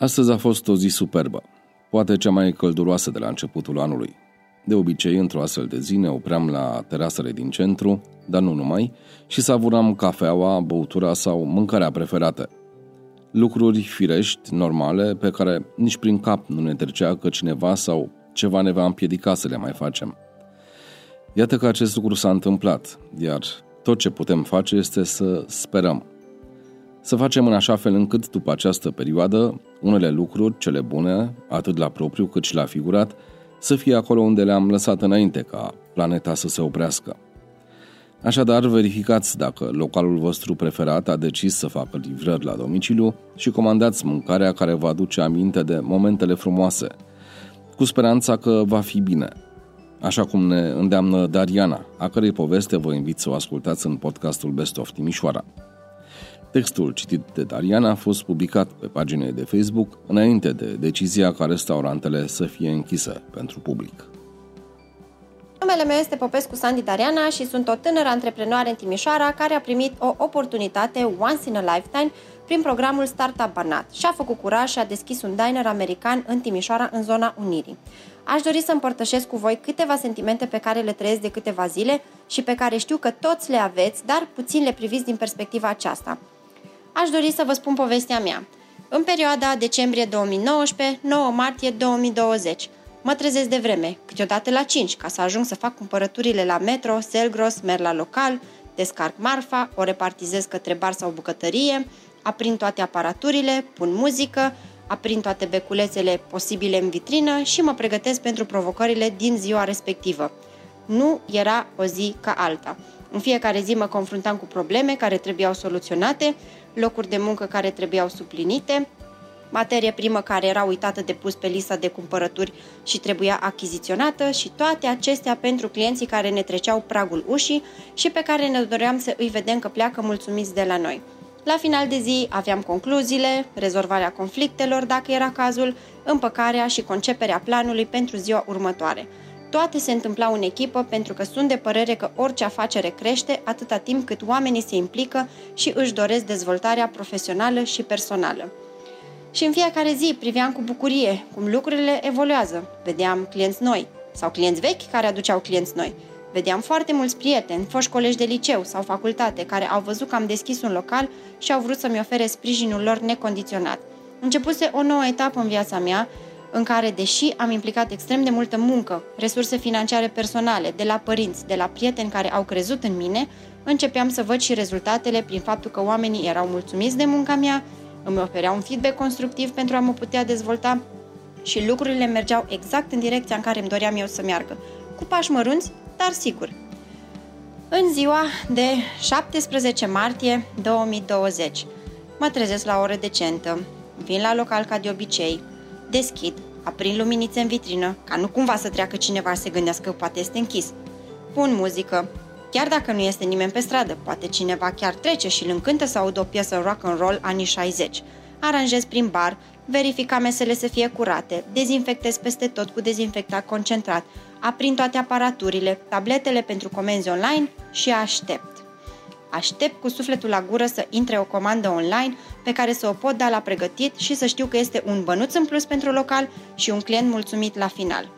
Astăzi a fost o zi superbă, poate cea mai călduroasă de la începutul anului. De obicei, într-o astfel de zi ne opream la terasele din centru, dar nu numai, și savuram cafeaua, băutura sau mâncarea preferată. Lucruri firești, normale, pe care nici prin cap nu ne trecea că cineva sau ceva ne va împiedica să le mai facem. Iată că acest lucru s-a întâmplat, iar tot ce putem face este să sperăm. Să facem în așa fel încât, după această perioadă, unele lucruri, cele bune, atât la propriu cât și la figurat, să fie acolo unde le-am lăsat înainte ca planeta să se oprească. Așadar, verificați dacă localul vostru preferat a decis să facă livrări la domiciliu și comandați mâncarea care vă aduce aminte de momentele frumoase, cu speranța că va fi bine. Așa cum ne îndeamnă Dariana, a cărei poveste vă invit să o ascultați în podcastul Best of Timișoara. Textul citit de Dariana a fost publicat pe paginile de Facebook înainte de decizia ca restaurantele să fie închise pentru public. Numele meu este Popescu Sandy Dariana și sunt o tânără antreprenoare în Timișoara care a primit o oportunitate once in a lifetime prin programul Startup Banat și a făcut curaj și a deschis un diner american în Timișoara, în zona Unirii. Aș dori să împărtășesc cu voi câteva sentimente pe care le trăiesc de câteva zile și pe care știu că toți le aveți, dar puțin le priviți din perspectiva aceasta aș dori să vă spun povestea mea. În perioada decembrie 2019, 9 martie 2020, mă trezesc de vreme, câteodată la 5, ca să ajung să fac cumpărăturile la metro, Selgros, merg la local, descarc marfa, o repartizez către bar sau bucătărie, aprind toate aparaturile, pun muzică, aprind toate beculețele posibile în vitrină și mă pregătesc pentru provocările din ziua respectivă. Nu era o zi ca alta. În fiecare zi mă confruntam cu probleme care trebuiau soluționate, locuri de muncă care trebuiau suplinite, materie primă care era uitată de pus pe lista de cumpărături și trebuia achiziționată și toate acestea pentru clienții care ne treceau pragul ușii și pe care ne doream să îi vedem că pleacă mulțumiți de la noi. La final de zi aveam concluziile, rezolvarea conflictelor dacă era cazul, împăcarea și conceperea planului pentru ziua următoare – toate se întâmplau în echipă pentru că sunt de părere că orice afacere crește atâta timp cât oamenii se implică și își doresc dezvoltarea profesională și personală. Și în fiecare zi priveam cu bucurie cum lucrurile evoluează. Vedeam clienți noi sau clienți vechi care aduceau clienți noi. Vedeam foarte mulți prieteni, foști colegi de liceu sau facultate care au văzut că am deschis un local și au vrut să-mi ofere sprijinul lor necondiționat. Începuse o nouă etapă în viața mea în care, deși am implicat extrem de multă muncă, resurse financiare personale, de la părinți, de la prieteni care au crezut în mine, începeam să văd și rezultatele prin faptul că oamenii erau mulțumiți de munca mea, îmi ofereau un feedback constructiv pentru a mă putea dezvolta și lucrurile mergeau exact în direcția în care îmi doream eu să meargă, cu pași mărunți, dar sigur. În ziua de 17 martie 2020, mă trezesc la o oră decentă, vin la local ca de obicei, Deschid, aprind luminițe în vitrină, ca nu cumva să treacă cineva să se gândească că poate este închis. Pun muzică. Chiar dacă nu este nimeni pe stradă, poate cineva chiar trece și îl încântă să audă o piesă rock and roll anii 60. Aranjez prin bar, verific ca mesele să fie curate, dezinfectez peste tot cu dezinfectat concentrat, aprind toate aparaturile, tabletele pentru comenzi online și aștept. Aștept cu sufletul la gură să intre o comandă online pe care să o pot da la pregătit și să știu că este un bănuț în plus pentru local și un client mulțumit la final.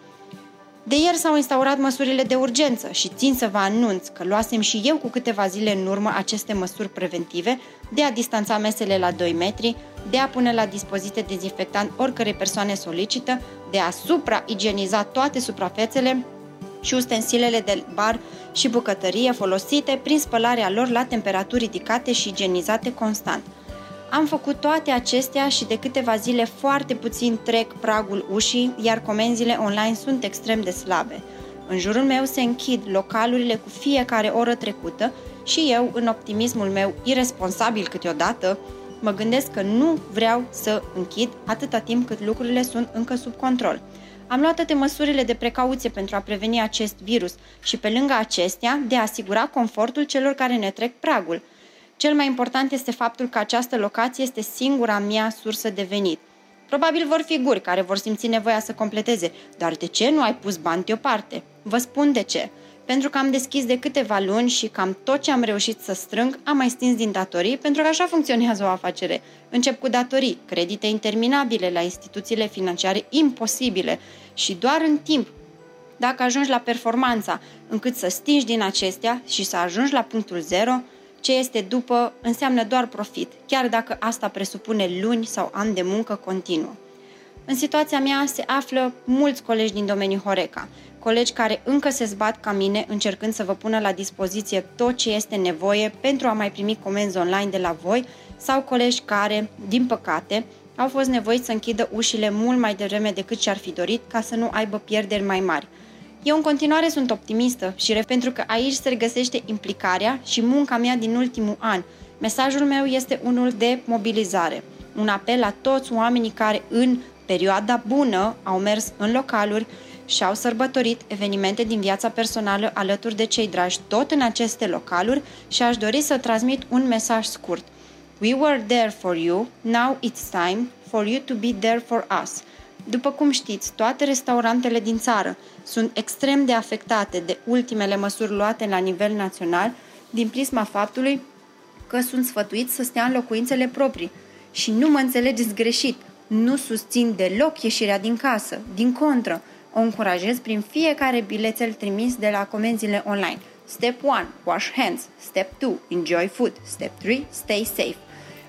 De ieri s-au instaurat măsurile de urgență și țin să vă anunț că luasem și eu cu câteva zile în urmă aceste măsuri preventive de a distanța mesele la 2 metri, de a pune la dispoziție dezinfectant oricărei persoane solicită, de a supra-igieniza toate suprafețele și ustensilele de bar și bucătărie folosite prin spălarea lor la temperaturi ridicate și igienizate constant. Am făcut toate acestea și de câteva zile foarte puțin trec pragul ușii, iar comenzile online sunt extrem de slabe. În jurul meu se închid localurile cu fiecare oră trecută și eu, în optimismul meu irresponsabil câteodată, mă gândesc că nu vreau să închid atâta timp cât lucrurile sunt încă sub control. Am luat toate măsurile de precauție pentru a preveni acest virus și pe lângă acestea de a asigura confortul celor care ne trec pragul. Cel mai important este faptul că această locație este singura mea sursă de venit. Probabil vor fi guri care vor simți nevoia să completeze, dar de ce nu ai pus bani deoparte? Vă spun de ce. Pentru că am deschis de câteva luni și cam tot ce am reușit să strâng am mai stins din datorii, pentru că așa funcționează o afacere. Încep cu datorii, credite interminabile la instituțiile financiare imposibile și doar în timp, dacă ajungi la performanța încât să stingi din acestea și să ajungi la punctul zero, ce este după înseamnă doar profit, chiar dacă asta presupune luni sau ani de muncă continuă. În situația mea se află mulți colegi din domeniul Horeca, colegi care încă se zbat ca mine încercând să vă pună la dispoziție tot ce este nevoie pentru a mai primi comenzi online de la voi sau colegi care, din păcate, au fost nevoiți să închidă ușile mult mai devreme decât și-ar fi dorit ca să nu aibă pierderi mai mari. Eu în continuare sunt optimistă și pentru că aici se regăsește implicarea și munca mea din ultimul an. Mesajul meu este unul de mobilizare, un apel la toți oamenii care în perioada bună au mers în localuri și au sărbătorit evenimente din viața personală alături de cei dragi tot în aceste localuri și aș dori să transmit un mesaj scurt. We were there for you, now it's time for you to be there for us. După cum știți, toate restaurantele din țară sunt extrem de afectate de ultimele măsuri luate la nivel național din prisma faptului că sunt sfătuiți să stea în locuințele proprii. Și nu mă înțelegeți greșit, nu susțin deloc ieșirea din casă, din contră, o încurajez prin fiecare bilețel trimis de la comenzile online. Step 1. Wash hands. Step 2. Enjoy food. Step 3. Stay safe.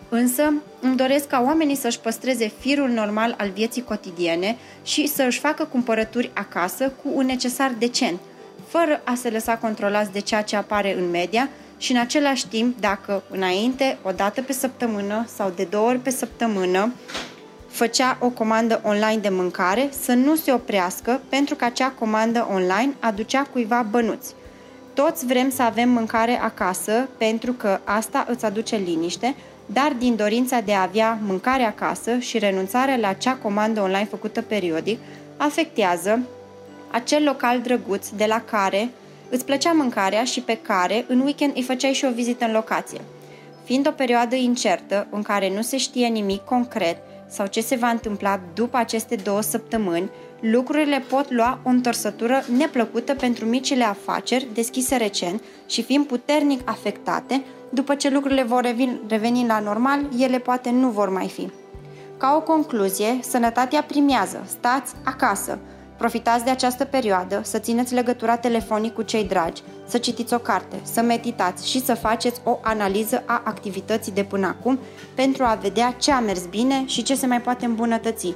Însă, îmi doresc ca oamenii să-și păstreze firul normal al vieții cotidiene și să își facă cumpărături acasă cu un necesar decent, fără a se lăsa controlați de ceea ce apare în media și în același timp, dacă înainte, o dată pe săptămână sau de două ori pe săptămână, făcea o comandă online de mâncare, să nu se oprească pentru că acea comandă online aducea cuiva bănuți. Toți vrem să avem mâncare acasă pentru că asta îți aduce liniște, dar din dorința de a avea mâncare acasă și renunțarea la acea comandă online făcută periodic, afectează acel local drăguț de la care îți plăcea mâncarea și pe care în weekend îi făceai și o vizită în locație. Fiind o perioadă incertă în care nu se știe nimic concret sau ce se va întâmpla după aceste două săptămâni, lucrurile pot lua o întorsătură neplăcută pentru micile afaceri deschise recent și fiind puternic afectate, după ce lucrurile vor reveni la normal, ele poate nu vor mai fi. Ca o concluzie, sănătatea primează, stați acasă, Profitați de această perioadă să țineți legătura telefonic cu cei dragi, să citiți o carte, să meditați și să faceți o analiză a activității de până acum pentru a vedea ce a mers bine și ce se mai poate îmbunătăți.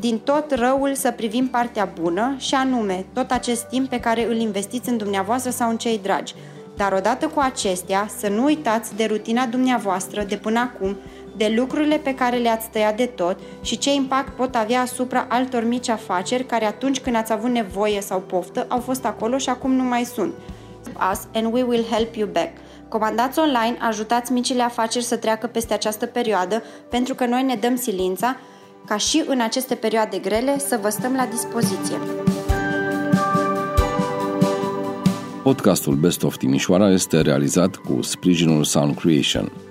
Din tot răul să privim partea bună și anume tot acest timp pe care îl investiți în dumneavoastră sau în cei dragi. Dar odată cu acestea, să nu uitați de rutina dumneavoastră de până acum de lucrurile pe care le-ați tăiat de tot și ce impact pot avea asupra altor mici afaceri care atunci când ați avut nevoie sau poftă au fost acolo și acum nu mai sunt. Us and we will help you back. Comandați online, ajutați micile afaceri să treacă peste această perioadă pentru că noi ne dăm silința ca și în aceste perioade grele să vă stăm la dispoziție. Podcastul Best of Timișoara este realizat cu sprijinul Sound Creation –